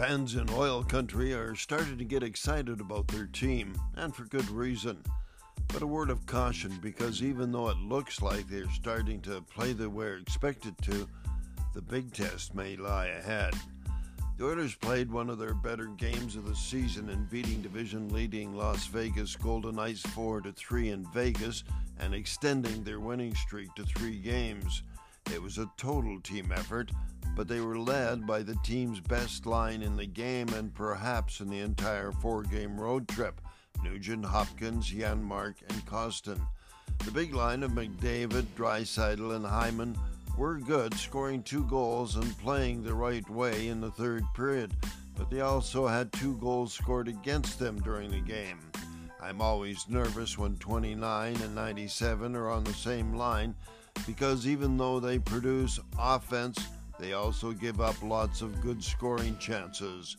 Fans in oil country are starting to get excited about their team, and for good reason. But a word of caution because even though it looks like they're starting to play the way expected to, the big test may lie ahead. The Oilers played one of their better games of the season in beating division leading Las Vegas Golden Knights 4 to 3 in Vegas and extending their winning streak to 3 games. It was a total team effort, but they were led by the team's best line in the game and perhaps in the entire four game road trip Nugent, Hopkins, Janmark, and Kostin. The big line of McDavid, Draisaitl, and Hyman were good, scoring two goals and playing the right way in the third period, but they also had two goals scored against them during the game. I'm always nervous when 29 and 97 are on the same line because even though they produce offense, they also give up lots of good scoring chances.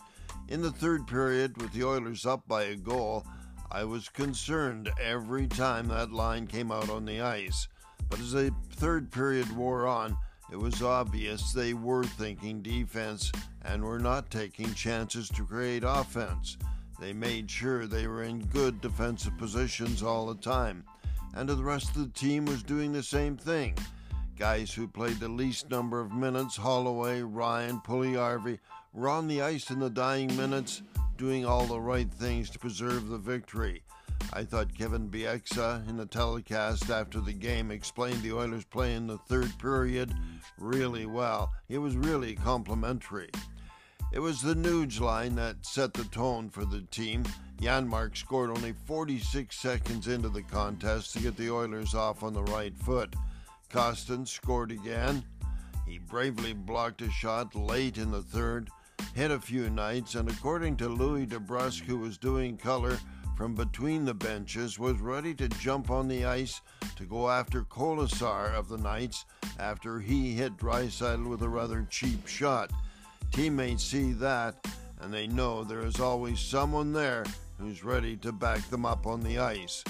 In the third period, with the Oilers up by a goal, I was concerned every time that line came out on the ice. But as the third period wore on, it was obvious they were thinking defense and were not taking chances to create offense. They made sure they were in good defensive positions all the time and the rest of the team was doing the same thing. Guys who played the least number of minutes, Holloway, Ryan, Puljujarvi, were on the ice in the dying minutes, doing all the right things to preserve the victory. I thought Kevin Bieksa in the telecast after the game explained the Oilers play in the third period really well. It was really complimentary. It was the Nuge line that set the tone for the team. Janmark scored only 46 seconds into the contest to get the Oilers off on the right foot. Kostin scored again. He bravely blocked a shot late in the third, hit a few Knights, and according to Louie DeBrusk, who was doing color from between the benches, was ready to jump on the ice to go after Kolesar of the Knights after he hit Draisaitl with a rather cheap shot. Teammates see that, and they know there is always someone there who's ready to back them up on the ice.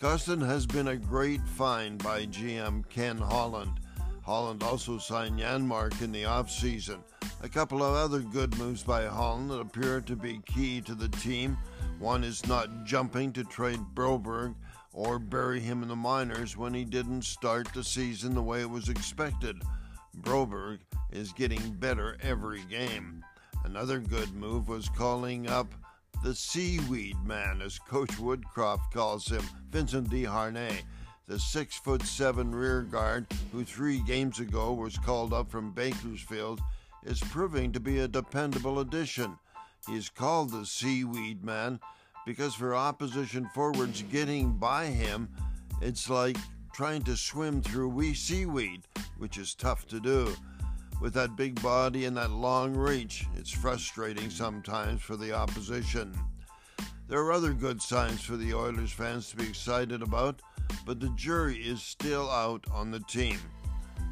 Kostin has been a great find by GM Ken Holland. Holland also signed Janmark in the offseason. A couple of other good moves by Holland that appear to be key to the team. One is not jumping to trade Broberg or bury him in the minors when he didn't start the season the way it was expected. Broberg is getting better every game. Another good move was calling up the seaweed man, as Coach Woodcroft calls him, Vincent Desharnais, the six foot seven rear guard who three games ago was called up from Bakersfield, is proving to be a dependable addition. He is called the seaweed man because for opposition forwards getting by him, it's like trying to swim through wee seaweed, which is tough to do. With that big body and that long reach, it's frustrating sometimes for the opposition. There are other good signs for the Oilers fans to be excited about, but the jury is still out on the team.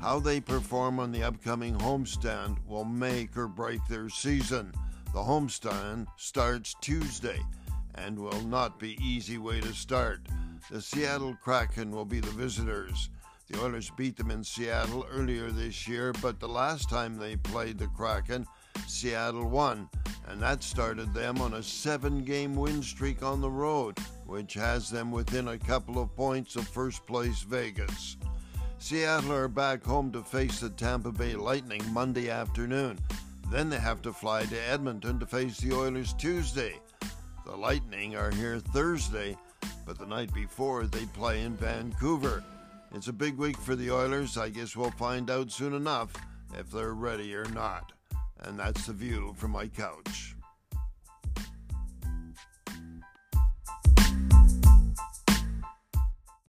How they perform on the upcoming homestand will make or break their season. The homestand starts Tuesday and will not be easy way to start. The Seattle Kraken will be the visitors. The Oilers beat them in Seattle earlier this year, but the last time they played the Kraken, Seattle won, and that started them on a seven game win streak on the road, which has them within a couple of points of first place Vegas. Seattle are back home to face the Tampa Bay Lightning Monday afternoon. Then they have to fly to Edmonton to face the Oilers Tuesday. The Lightning are here Thursday, but the night before they play in Vancouver. It's a big week for the Oilers. I guess we'll find out soon enough if they're ready or not. And that's the view from my couch.